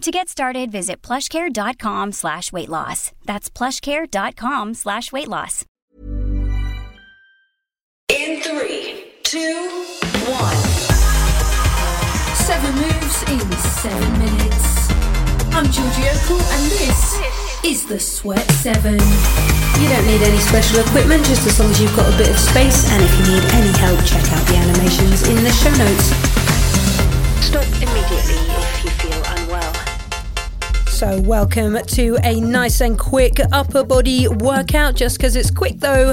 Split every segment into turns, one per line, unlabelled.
To get started, visit plushcare.com slash weight loss. That's plushcare.com slash weight loss.
In three, two, one.
Seven moves in seven minutes. I'm Georgie Okell, and this is the Sweat Seven. You don't need any special equipment, just as long as you've got a bit of space. And if you need any help, check out the animations in the show notes.
Stop immediately if you feel unwell.
So, welcome to a nice and quick upper body workout. Just because it's quick, though,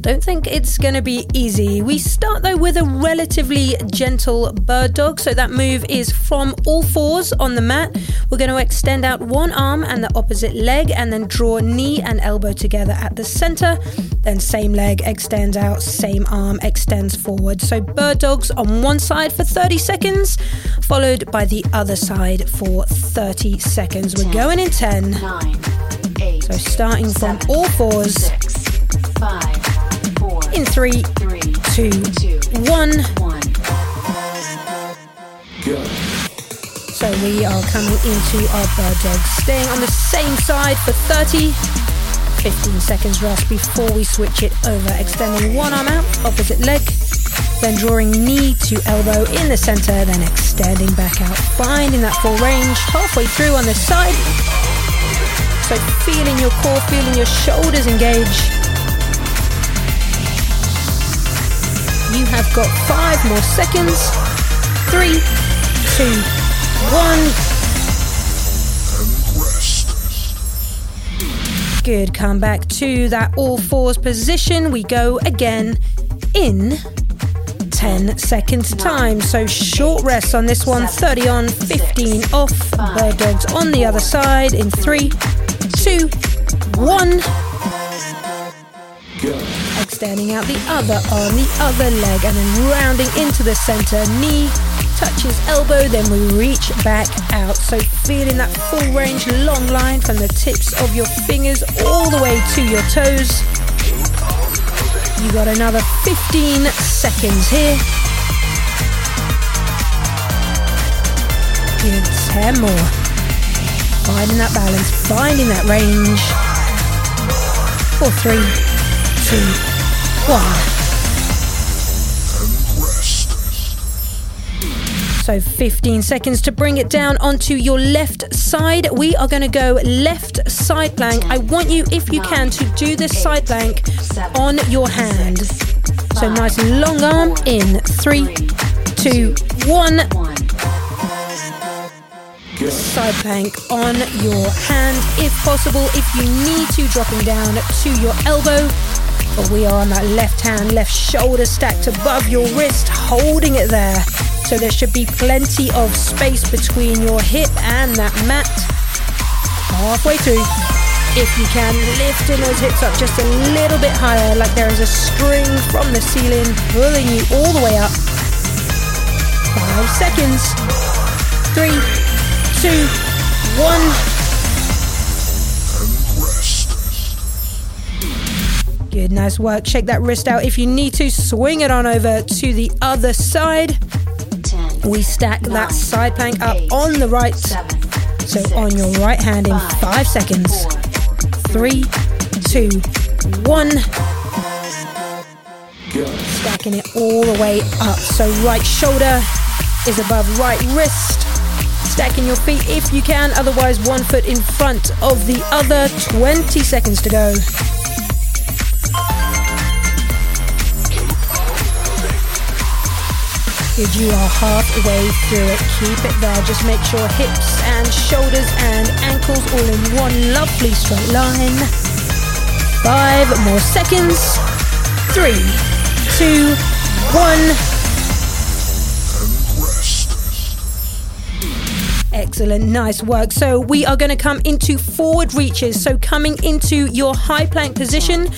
don't think it's going to be easy. We start, though, with a relatively gentle bird dog. So, that move is from all fours on the mat. We're going to extend out one arm and the opposite leg, and then draw knee and elbow together at the center. Then, same leg extends out, same arm extends forward. So, bird dogs on one side for 30 seconds, followed by the other side for 30 seconds. We're going in 10.
Nine, eight,
So starting from all fours
six, five, four,
in three,
three,
two,
two,
one.
one.
So we are coming into our bird dog, staying on the same side for 30. 15 seconds rest before we switch it over. Extending one arm out, opposite leg, then drawing knee to elbow in the center, then extending back out, finding that full range halfway through on the side. So feeling your core, feeling your shoulders engage. You have got five more seconds. Three, two, one. Good. Come back to that all fours position. We go again in 10 seconds time. So short rest on this one 30 on, 15 off. Bird dogs on the other side in three, two, one. Extending out the other arm, the other leg, and then rounding into the center. Knee touches elbow, then we reach back out. So feeling that full range, long line from the tips of your fingers all the way to your toes. You got another 15 seconds here. Good, 10 more. Finding that balance, finding that range. For three, two, one. So 15 seconds to bring it down onto your left side. We are going to go left side plank. I want you, if you can, to do this side plank on your hand. So nice long arm in three, two. One. Side plank on your hand if possible. If you need to, dropping down to your elbow. But we are on that left hand, left shoulder stacked above your wrist, holding it there. So there should be plenty of space between your hip and that mat. Halfway through. If you can, lifting those hips up just a little bit higher, like there is a string from the ceiling pulling you all the way up. Five seconds. Three, two, one. Good, nice work. Shake that wrist out. If you need to, swing it on over to the other side. We stack that side plank up on the right. So on your right hand in
five,
seconds. Three, two, one. Stacking it all the way up. So right shoulder is above right wrist. Stacking your feet if you can, otherwise, one foot in front of the other. 20 seconds to go. Good, you are halfway through it. Keep it there. Just make sure hips and shoulders and ankles all in one lovely straight line. Five more seconds. Three, two, one. Excellent, nice work. So we are going to come into forward reaches. So coming into your high plank position.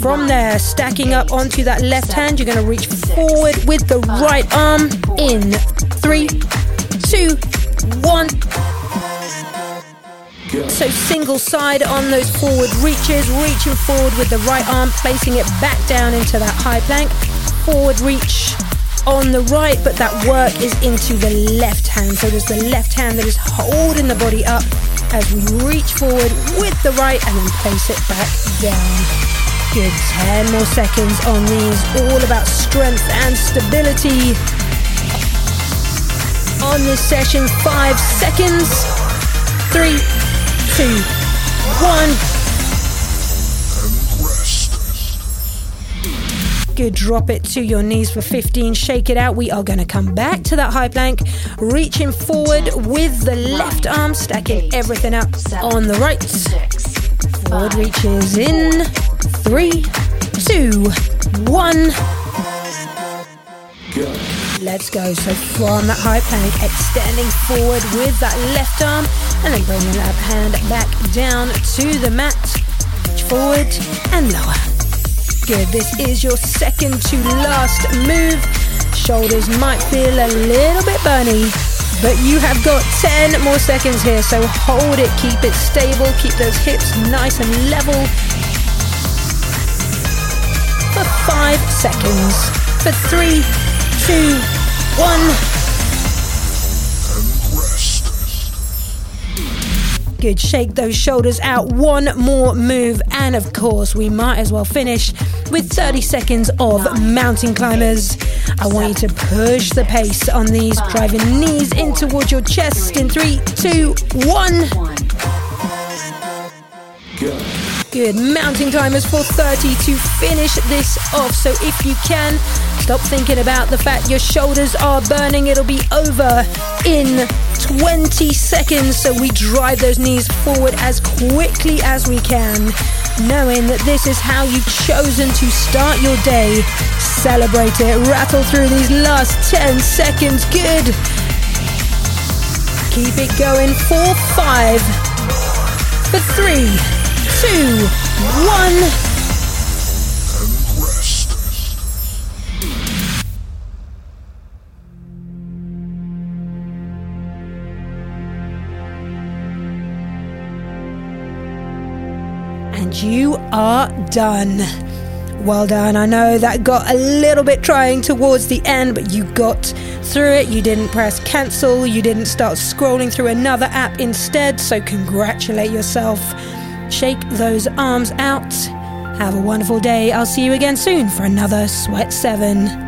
From there, stacking up onto that left hand, you're going to reach forward with the right arm. In three, two, one. So single side on those forward reaches, reaching forward with the right arm, placing it back down into that high plank. Forward reach on the right, but that work is into the left hand. So there's the left hand that is holding the body up as we reach forward with the right and then place it back down. Good, 10 more seconds on these, all about strength and stability. On this session, five seconds. Three, two, one. Good. Drop it to your knees for 15. Shake it out. We are going to come back to that high plank, reaching forward with the left arm, stacking everything up on the right. Forward reaches in. Three, two, one. Let's go. So from that high plank, extending forward with that left arm, and then bringing that hand back down to the mat. Reach forward and lower. This is your second to last move. Shoulders might feel a little bit burny, but you have got 10 more seconds here. So hold it, keep it stable, keep those hips nice and level. For five seconds. For three, two, one. Good. Shake those shoulders out. One more move. And of course, we might as well finish with 30 seconds of mountain climbers. I want you to push the pace on these, driving knees in towards your chest in three, two, one. Good. Mountain climbers for 30 to finish this off. So if you can, stop thinking about the fact your shoulders are burning. It'll be over in 20 seconds. So we drive those knees forward as quickly as we can, knowing that this is how you've chosen to start your day. Celebrate it. Rattle through these last 10 seconds. Good. Keep it going for five, for three, two, one. You are done. Well done. I know that got a little bit trying towards the end, but you got through it. You didn't press cancel. You didn't start scrolling through another app instead. So, congratulate yourself. Shake those arms out. Have a wonderful day. I'll see you again soon for another Sweat 7.